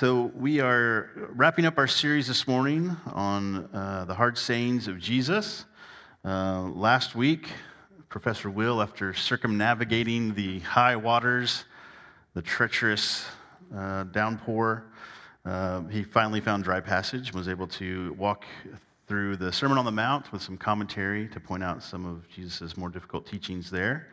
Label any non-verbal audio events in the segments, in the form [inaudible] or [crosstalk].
So, we are wrapping up our series this morning on uh, the hard sayings of Jesus. Uh, last week, Professor Will, after circumnavigating the high waters, the treacherous uh, downpour, uh, he finally found dry passage and was able to walk through the Sermon on the Mount with some commentary to point out some of Jesus' more difficult teachings there.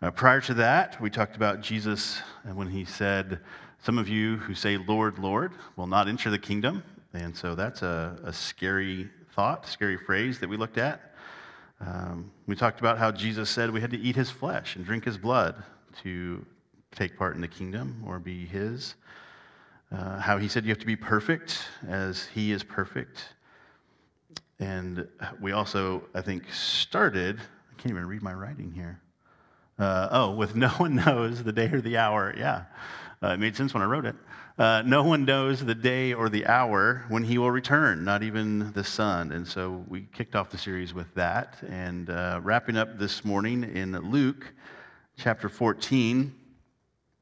Uh, prior to that, we talked about Jesus and when he said, Some of you who say, Lord, Lord, will not enter the kingdom. And so that's a, a scary thought, scary phrase that we looked at. Um, we talked about how Jesus said we had to eat his flesh and drink his blood to take part in the kingdom or be his. Uh, how he said you have to be perfect as he is perfect. And we also, I think, started, I can't even read my writing here. Uh, oh, with no one knows the day or the hour. Yeah, uh, it made sense when I wrote it. Uh, no one knows the day or the hour when he will return, not even the Son. And so we kicked off the series with that. And uh, wrapping up this morning in Luke chapter 14,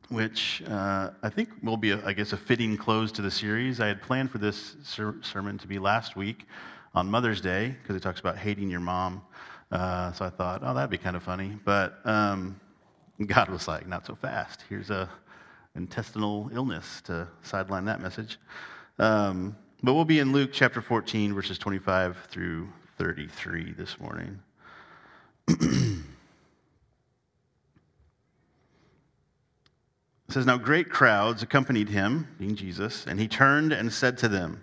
which uh, I think will be, a, I guess, a fitting close to the series. I had planned for this ser- sermon to be last week on Mother's Day because it talks about hating your mom. Uh, so I thought, oh, that'd be kind of funny. But um, God was like, not so fast. Here's a intestinal illness to sideline that message. Um, but we'll be in Luke chapter 14, verses 25 through 33 this morning. [clears throat] it says, Now great crowds accompanied him, being Jesus, and he turned and said to them,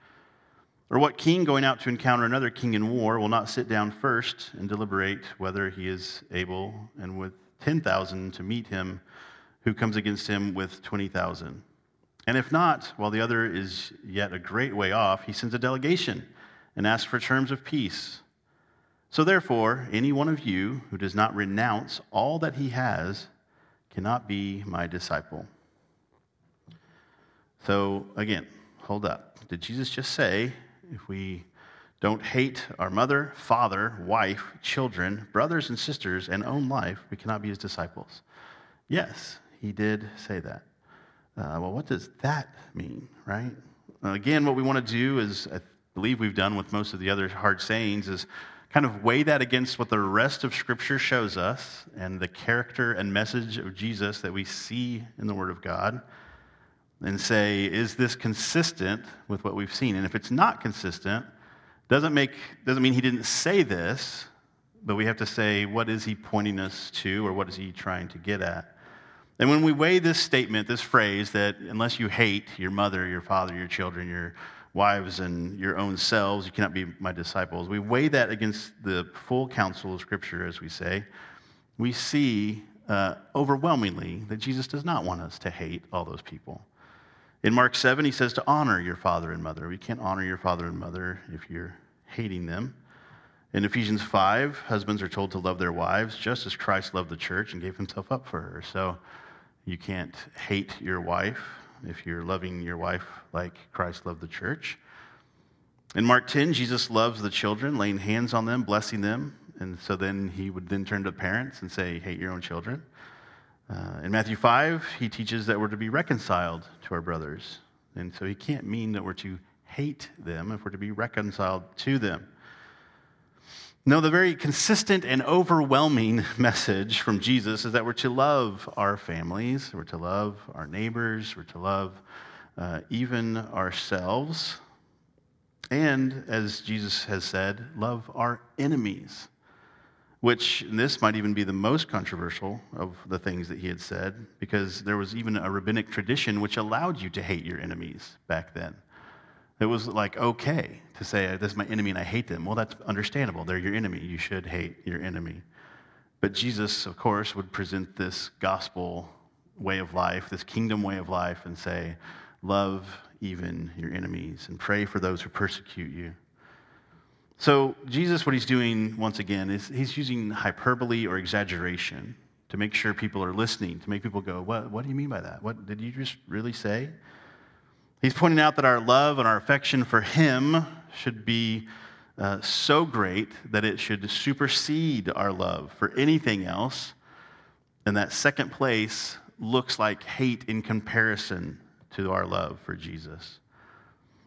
Or what king going out to encounter another king in war will not sit down first and deliberate whether he is able and with 10,000 to meet him who comes against him with 20,000? And if not, while the other is yet a great way off, he sends a delegation and asks for terms of peace. So therefore, any one of you who does not renounce all that he has cannot be my disciple. So again, hold up. Did Jesus just say if we don't hate our mother, father, wife, children, brothers and sisters, and own life, we cannot be his disciples. Yes, he did say that. Uh, well, what does that mean, right? again, what we want to do is, I believe we've done with most of the other hard sayings, is kind of weigh that against what the rest of Scripture shows us and the character and message of Jesus that we see in the Word of God and say, is this consistent with what we've seen? And if it's not consistent, doesn't make doesn't mean he didn't say this, but we have to say, what is he pointing us to, or what is he trying to get at? And when we weigh this statement, this phrase that unless you hate your mother, your father, your children, your wives, and your own selves, you cannot be my disciples, we weigh that against the full counsel of Scripture, as we say, we see uh, overwhelmingly that Jesus does not want us to hate all those people. In Mark 7, he says to honor your father and mother. We can't honor your father and mother if you're hating them. In Ephesians 5, husbands are told to love their wives just as Christ loved the church and gave himself up for her. So you can't hate your wife if you're loving your wife like Christ loved the church. In Mark 10, Jesus loves the children, laying hands on them, blessing them. And so then he would then turn to parents and say, hate your own children. Uh, in Matthew 5, he teaches that we're to be reconciled to our brothers. And so he can't mean that we're to hate them if we're to be reconciled to them. No, the very consistent and overwhelming message from Jesus is that we're to love our families, we're to love our neighbors, we're to love uh, even ourselves, and as Jesus has said, love our enemies which this might even be the most controversial of the things that he had said, because there was even a rabbinic tradition which allowed you to hate your enemies back then. It was like okay to say, This is my enemy and I hate them. Well, that's understandable. They're your enemy. You should hate your enemy. But Jesus, of course, would present this gospel way of life, this kingdom way of life, and say, love even your enemies and pray for those who persecute you. So, Jesus, what he's doing once again is he's using hyperbole or exaggeration to make sure people are listening, to make people go, What, what do you mean by that? What did you just really say? He's pointing out that our love and our affection for him should be uh, so great that it should supersede our love for anything else. And that second place looks like hate in comparison to our love for Jesus.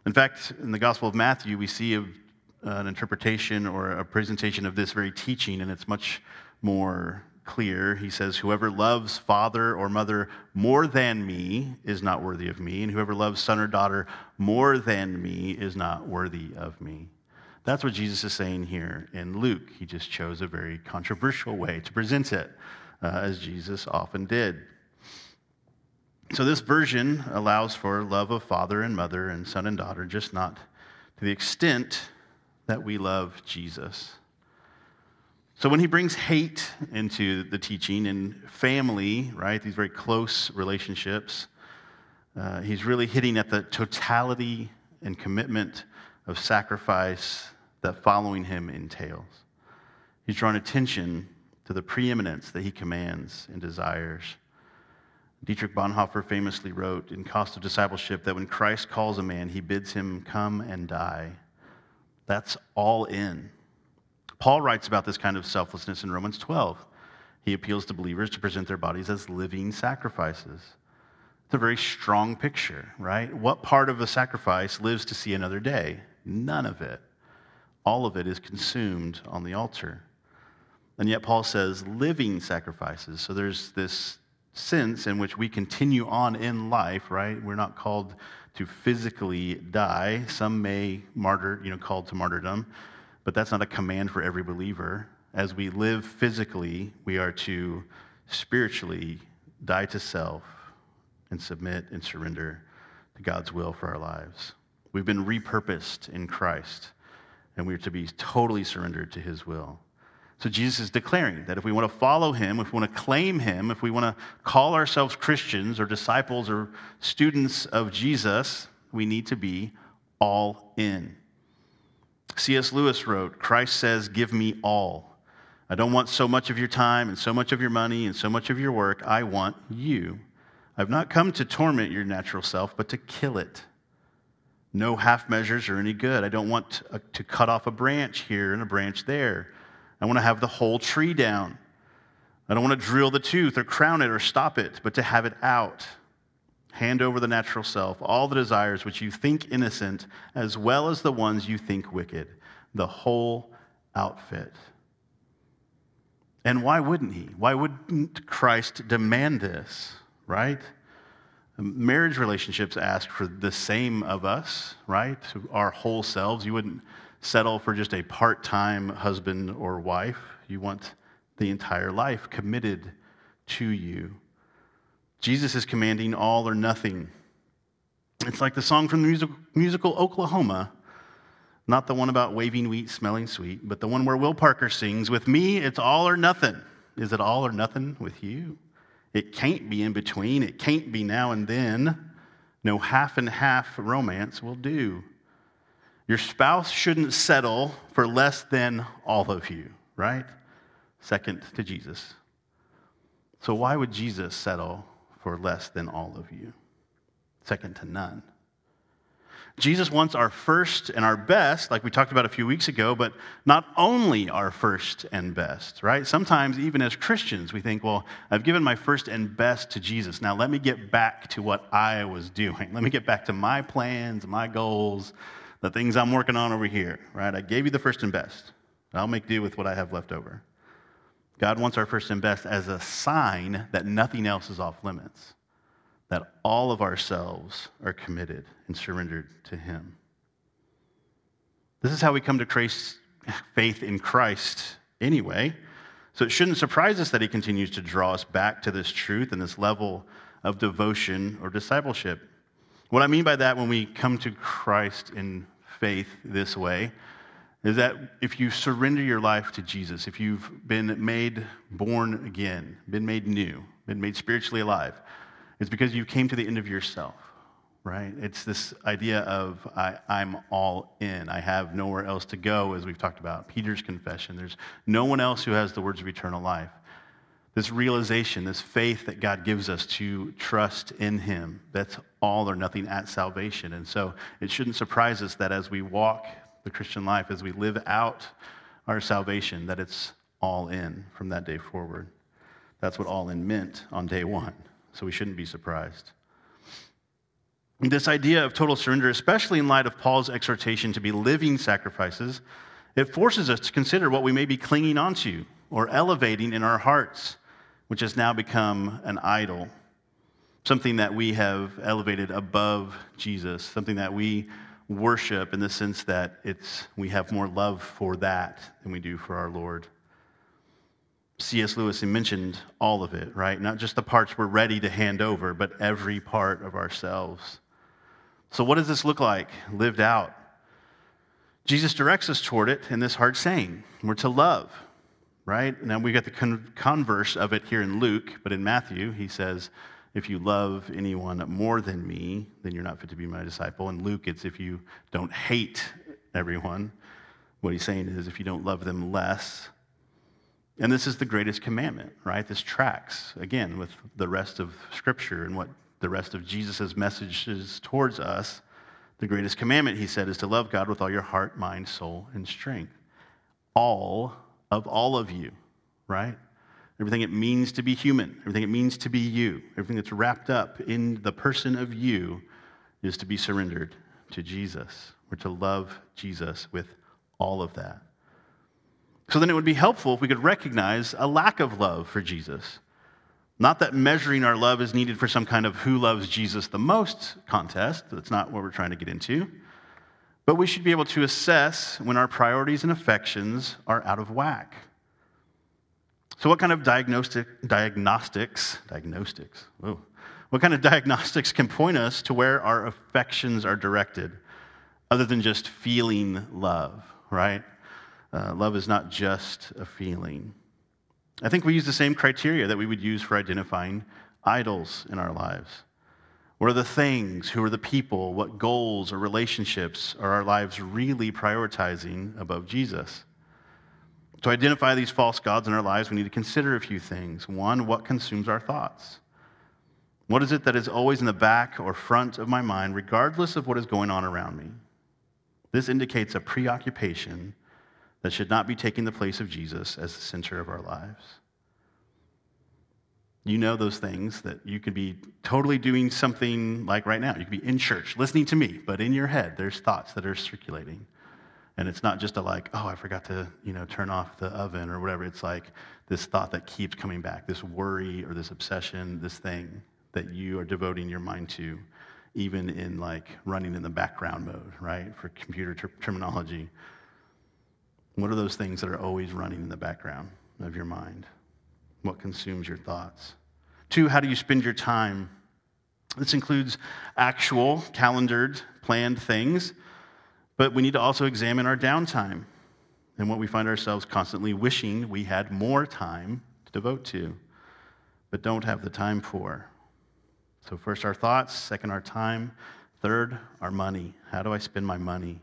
In fact, in the Gospel of Matthew, we see a, an interpretation or a presentation of this very teaching, and it's much more clear. He says, Whoever loves father or mother more than me is not worthy of me, and whoever loves son or daughter more than me is not worthy of me. That's what Jesus is saying here in Luke. He just chose a very controversial way to present it, uh, as Jesus often did. So, this version allows for love of father and mother and son and daughter, just not to the extent that we love Jesus. So, when he brings hate into the teaching and family, right, these very close relationships, uh, he's really hitting at the totality and commitment of sacrifice that following him entails. He's drawn attention to the preeminence that he commands and desires. Dietrich Bonhoeffer famously wrote in Cost of Discipleship that when Christ calls a man, he bids him come and die. That's all in. Paul writes about this kind of selflessness in Romans 12. He appeals to believers to present their bodies as living sacrifices. It's a very strong picture, right? What part of a sacrifice lives to see another day? None of it. All of it is consumed on the altar. And yet, Paul says living sacrifices. So there's this sense in which we continue on in life, right? We're not called to physically die. Some may martyr, you know, called to martyrdom, but that's not a command for every believer. As we live physically, we are to spiritually die to self and submit and surrender to God's will for our lives. We've been repurposed in Christ, and we are to be totally surrendered to his will. So Jesus is declaring that if we want to follow him, if we want to claim him, if we want to call ourselves Christians or disciples or students of Jesus, we need to be all in. C.S. Lewis wrote, Christ says, Give me all. I don't want so much of your time and so much of your money and so much of your work. I want you. I've not come to torment your natural self, but to kill it. No half measures are any good. I don't want to uh, cut off a branch here and a branch there. I want to have the whole tree down. I don't want to drill the tooth or crown it or stop it, but to have it out. Hand over the natural self, all the desires which you think innocent, as well as the ones you think wicked, the whole outfit. And why wouldn't he? Why wouldn't Christ demand this, right? Marriage relationships ask for the same of us, right? Our whole selves. You wouldn't settle for just a part time husband or wife. You want the entire life committed to you. Jesus is commanding all or nothing. It's like the song from the musical, musical Oklahoma, not the one about waving wheat smelling sweet, but the one where Will Parker sings, With me, it's all or nothing. Is it all or nothing with you? It can't be in between. It can't be now and then. No half and half romance will do. Your spouse shouldn't settle for less than all of you, right? Second to Jesus. So, why would Jesus settle for less than all of you. Second to none. Jesus wants our first and our best, like we talked about a few weeks ago, but not only our first and best, right? Sometimes, even as Christians, we think, well, I've given my first and best to Jesus. Now let me get back to what I was doing. Let me get back to my plans, my goals, the things I'm working on over here, right? I gave you the first and best. I'll make do with what I have left over. God wants our first and best as a sign that nothing else is off limits, that all of ourselves are committed and surrendered to Him. This is how we come to Christ, faith in Christ anyway. So it shouldn't surprise us that He continues to draw us back to this truth and this level of devotion or discipleship. What I mean by that when we come to Christ in faith this way is that if you surrender your life to Jesus, if you've been made born again, been made new, been made spiritually alive, it's because you came to the end of yourself. right? It's this idea of I, I'm all in. I have nowhere else to go, as we've talked about. Peter's confession. There's no one else who has the words of eternal life. This realization, this faith that God gives us to trust in Him, that's all or nothing at salvation. And so it shouldn't surprise us that as we walk the Christian life, as we live out our salvation, that it's all in from that day forward. That's what all in meant on day one. So we shouldn't be surprised. This idea of total surrender, especially in light of Paul's exhortation to be living sacrifices, it forces us to consider what we may be clinging onto or elevating in our hearts, which has now become an idol, something that we have elevated above Jesus, something that we worship in the sense that it's, we have more love for that than we do for our Lord. C.S. Lewis he mentioned all of it, right? Not just the parts we're ready to hand over, but every part of ourselves. So, what does this look like lived out? Jesus directs us toward it in this hard saying we're to love, right? Now we've got the con- converse of it here in Luke, but in Matthew, he says, if you love anyone more than me, then you're not fit to be my disciple. In Luke, it's if you don't hate everyone. What he's saying is if you don't love them less. And this is the greatest commandment, right? This tracks, again, with the rest of Scripture and what the rest of Jesus' messages towards us, the greatest commandment, he said, is to love God with all your heart, mind, soul, and strength. All of all of you, right? Everything it means to be human, everything it means to be you, everything that's wrapped up in the person of you is to be surrendered to Jesus. We're to love Jesus with all of that. So then it would be helpful if we could recognize a lack of love for Jesus. Not that measuring our love is needed for some kind of who loves Jesus the most contest. That's not what we're trying to get into. But we should be able to assess when our priorities and affections are out of whack. So, what kind of diagnostic, diagnostics, diagnostics, whoa, what kind of [laughs] diagnostics can point us to where our affections are directed other than just feeling love, right? Uh, love is not just a feeling. I think we use the same criteria that we would use for identifying idols in our lives. What are the things? Who are the people? What goals or relationships are our lives really prioritizing above Jesus? To identify these false gods in our lives, we need to consider a few things. One, what consumes our thoughts? What is it that is always in the back or front of my mind, regardless of what is going on around me? This indicates a preoccupation that should not be taking the place of Jesus as the center of our lives. You know those things that you could be totally doing something like right now. You could be in church listening to me, but in your head, there's thoughts that are circulating. And it's not just a like, oh, I forgot to, you know, turn off the oven or whatever. It's like this thought that keeps coming back, this worry or this obsession, this thing that you are devoting your mind to, even in like running in the background mode, right? For computer ter- terminology. What are those things that are always running in the background of your mind? What consumes your thoughts? Two, how do you spend your time? This includes actual, calendared, planned things, but we need to also examine our downtime and what we find ourselves constantly wishing we had more time to devote to, but don't have the time for. So, first, our thoughts, second, our time, third, our money. How do I spend my money?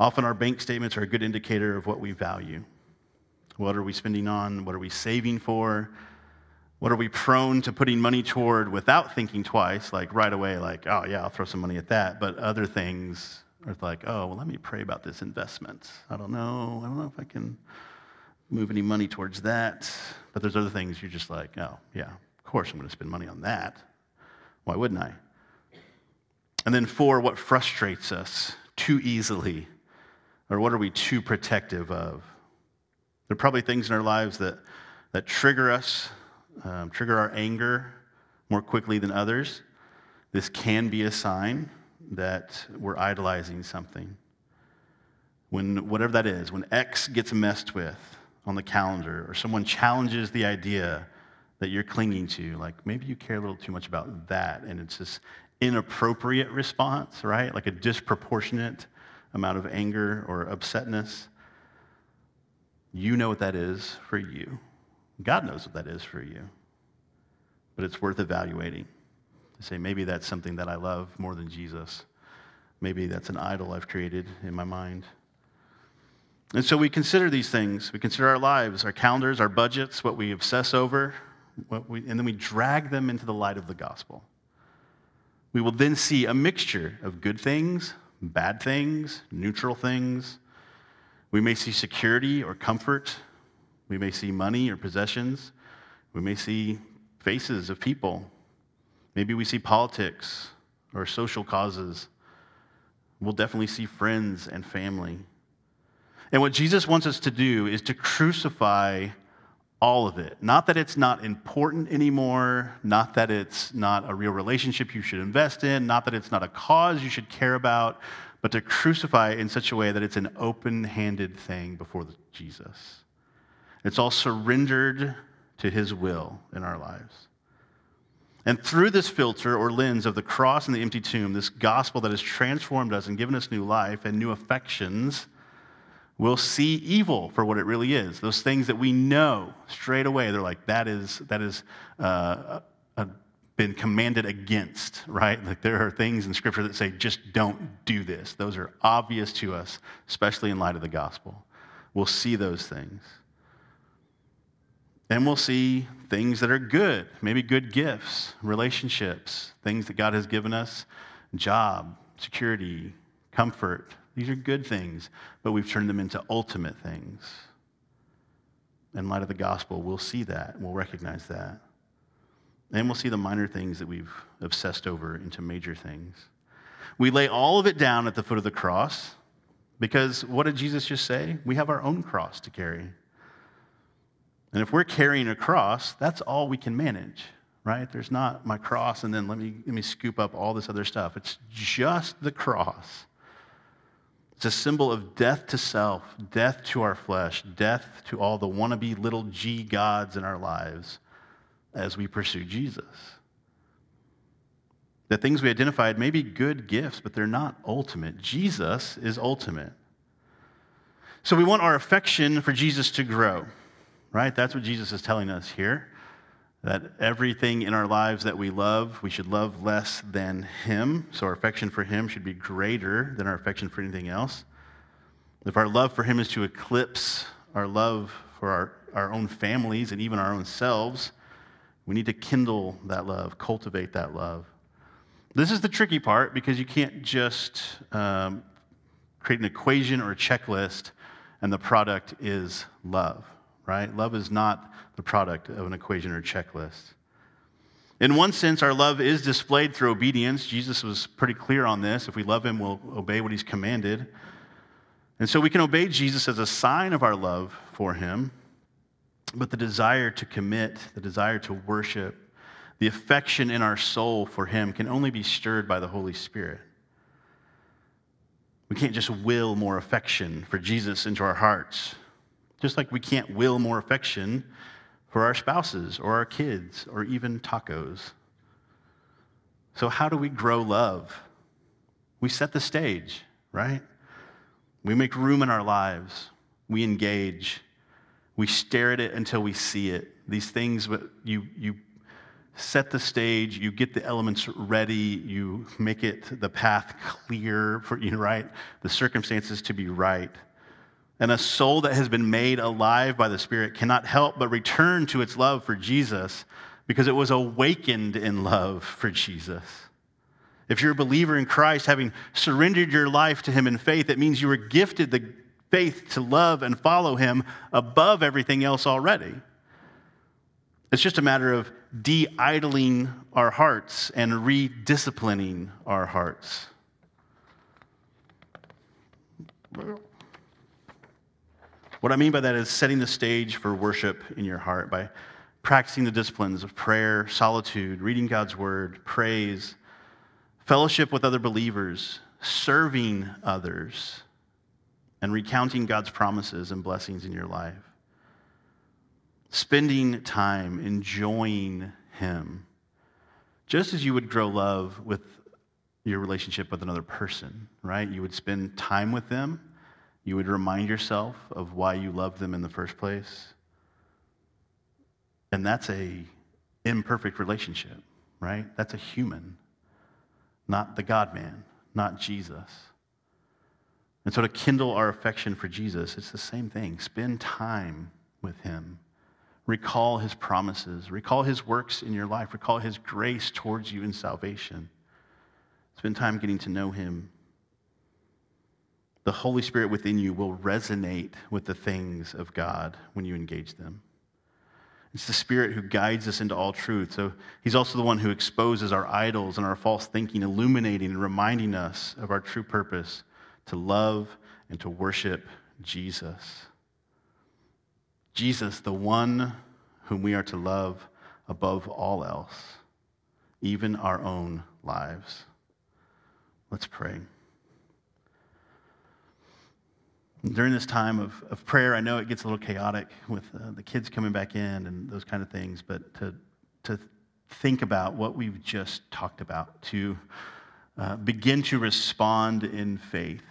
Often our bank statements are a good indicator of what we value. What are we spending on? What are we saving for? What are we prone to putting money toward without thinking twice, like right away, like, oh, yeah, I'll throw some money at that. But other things are like, oh, well, let me pray about this investment. I don't know. I don't know if I can move any money towards that. But there's other things you're just like, oh, yeah, of course I'm going to spend money on that. Why wouldn't I? And then, four, what frustrates us too easily or what are we too protective of? There are probably things in our lives that, that trigger us, um, trigger our anger more quickly than others. This can be a sign that we're idolizing something. When whatever that is, when X gets messed with on the calendar, or someone challenges the idea that you're clinging to, like maybe you care a little too much about that, and it's this inappropriate response, right? Like a disproportionate amount of anger or upsetness. You know what that is for you. God knows what that is for you. But it's worth evaluating. to say, maybe that's something that I love more than Jesus. Maybe that's an idol I've created in my mind. And so we consider these things. We consider our lives, our calendars, our budgets, what we obsess over, we, and then we drag them into the light of the gospel. We will then see a mixture of good things, bad things, neutral things. We may see security or comfort. We may see money or possessions. We may see faces of people. Maybe we see politics or social causes. We'll definitely see friends and family. And what Jesus wants us to do is to crucify all of it. Not that it's not important anymore, not that it's not a real relationship you should invest in, not that it's not a cause you should care about, but to crucify in such a way that it's an open handed thing before Jesus. It's all surrendered to his will in our lives. And through this filter or lens of the cross and the empty tomb, this gospel that has transformed us and given us new life and new affections, we'll see evil for what it really is. Those things that we know straight away, they're like, that is, that is uh, uh, been commanded against, right? Like there are things in Scripture that say, just don't do this. Those are obvious to us, especially in light of the gospel. We'll see those things. Then we'll see things that are good, maybe good gifts, relationships, things that God has given us job, security, comfort, these are good things, but we've turned them into ultimate things. In light of the gospel, we'll see that, we'll recognize that. And we'll see the minor things that we've obsessed over into major things. We lay all of it down at the foot of the cross because what did Jesus just say? We have our own cross to carry. And if we're carrying a cross, that's all we can manage, right? There's not my cross and then let me, let me scoop up all this other stuff. It's just the cross. It's a symbol of death to self, death to our flesh, death to all the wannabe little g gods in our lives as we pursue Jesus. The things we identified may be good gifts, but they're not ultimate. Jesus is ultimate. So we want our affection for Jesus to grow, right? That's what Jesus is telling us here that everything in our lives that we love, we should love less than Him. So our affection for Him should be greater than our affection for anything else. If our love for Him is to eclipse our love for our, our own families and even our own selves, we need to kindle that love, cultivate that love. This is the tricky part because you can't just um, create an equation or a checklist and the product is love, right? Love is not the product of an equation or checklist. In one sense, our love is displayed through obedience. Jesus was pretty clear on this. If we love him, we'll obey what he's commanded. And so we can obey Jesus as a sign of our love for him, but the desire to commit, the desire to worship, the affection in our soul for him can only be stirred by the Holy Spirit. We can't just will more affection for Jesus into our hearts, just like we can't will more affection for our spouses or our kids or even tacos. So, how do we grow love? We set the stage, right? We make room in our lives. We engage. We stare at it until we see it. These things, but you, you set the stage, you get the elements ready, you make it the path clear for you, right? The circumstances to be right. And a soul that has been made alive by the Spirit cannot help but return to its love for Jesus because it was awakened in love for Jesus. If you're a believer in Christ, having surrendered your life to Him in faith, it means you were gifted the faith to love and follow Him above everything else already. It's just a matter of de idling our hearts and redisciplining our hearts. What I mean by that is setting the stage for worship in your heart by practicing the disciplines of prayer, solitude, reading God's word, praise, fellowship with other believers, serving others, and recounting God's promises and blessings in your life. Spending time enjoying Him, just as you would grow love with your relationship with another person, right? You would spend time with them you would remind yourself of why you loved them in the first place. And that's a imperfect relationship, right? That's a human, not the God man, not Jesus. And so to kindle our affection for Jesus, it's the same thing. Spend time with him. Recall his promises. Recall his works in your life. Recall his grace towards you in salvation. Spend time getting to know him. The Holy Spirit within you will resonate with the things of God when you engage them. It's the Spirit who guides us into all truth. So he's also the one who exposes our idols and our false thinking, illuminating and reminding us of our true purpose to love and to worship Jesus. Jesus, the one whom we are to love above all else, even our own lives. Let's pray. During this time of, of prayer, I know it gets a little chaotic with uh, the kids coming back in and those kind of things, but to, to think about what we've just talked about, to uh, begin to respond in faith,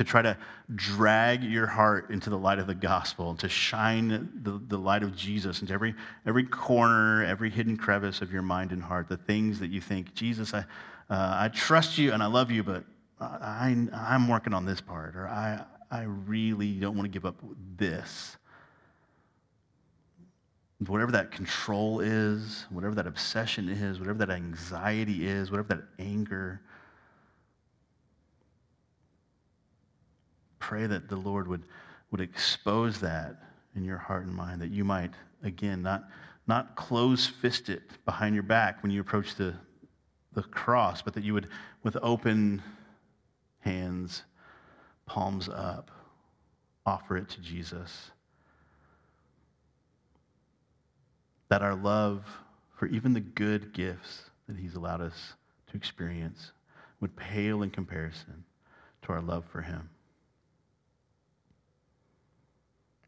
to try to drag your heart into the light of the gospel, to shine the, the light of Jesus into every, every corner, every hidden crevice of your mind and heart, the things that you think, Jesus, I, uh, I trust you and I love you, but I, I'm working on this part, or I, I really don't want to give up this. Whatever that control is, whatever that obsession is, whatever that anxiety is, whatever that anger, pray that the Lord would, would expose that in your heart and mind, that you might, again, not, not close fist it behind your back when you approach the, the cross, but that you would, with open hands, palms up, offer it to Jesus. That our love for even the good gifts that He's allowed us to experience would pale in comparison to our love for Him.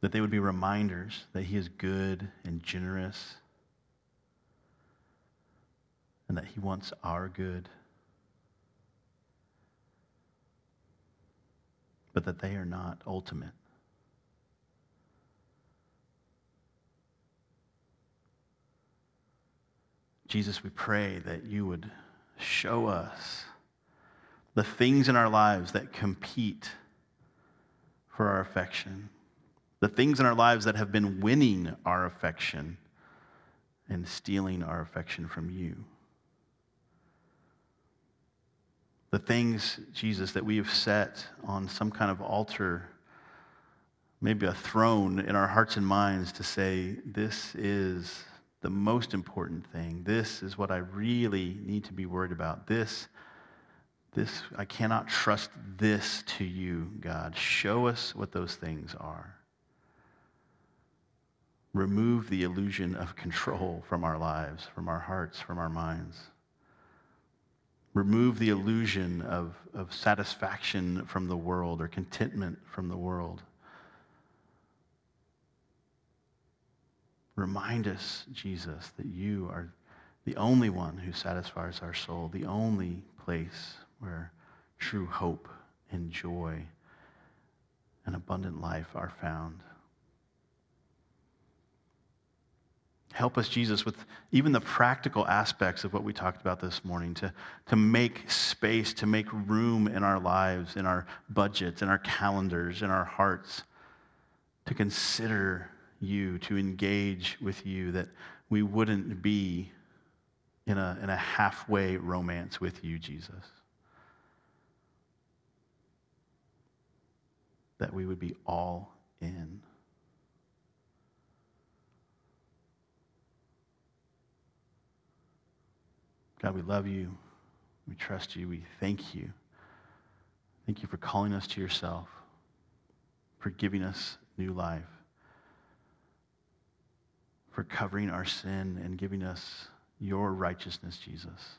That they would be reminders that He is good and generous and that He wants our good. But that they are not ultimate. Jesus, we pray that you would show us the things in our lives that compete for our affection, the things in our lives that have been winning our affection and stealing our affection from you. The things, Jesus, that we have set on some kind of altar, maybe a throne in our hearts and minds to say, This is the most important thing. This is what I really need to be worried about. This, this, I cannot trust this to you, God. Show us what those things are. Remove the illusion of control from our lives, from our hearts, from our minds. Remove the illusion of, of satisfaction from the world or contentment from the world. Remind us, Jesus, that you are the only one who satisfies our soul, the only place where true hope and joy and abundant life are found. Help us, Jesus, with even the practical aspects of what we talked about this morning to, to make space, to make room in our lives, in our budgets, in our calendars, in our hearts, to consider you, to engage with you, that we wouldn't be in a, in a halfway romance with you, Jesus. That we would be all in. God, we love you. We trust you. We thank you. Thank you for calling us to yourself, for giving us new life for covering our sin and giving us your righteousness, Jesus.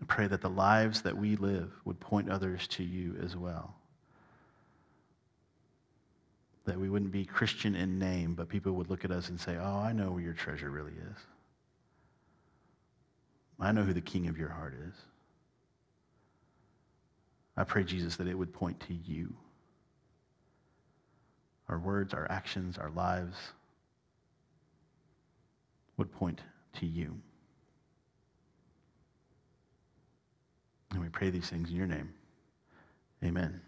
I pray that the lives that we live would point others to you as well. That we wouldn't be Christian in name, but people would look at us and say, Oh, I know where your treasure really is. I know who the king of your heart is. I pray, Jesus, that it would point to you our words, our actions, our lives would point to you. And we pray these things in your name. Amen.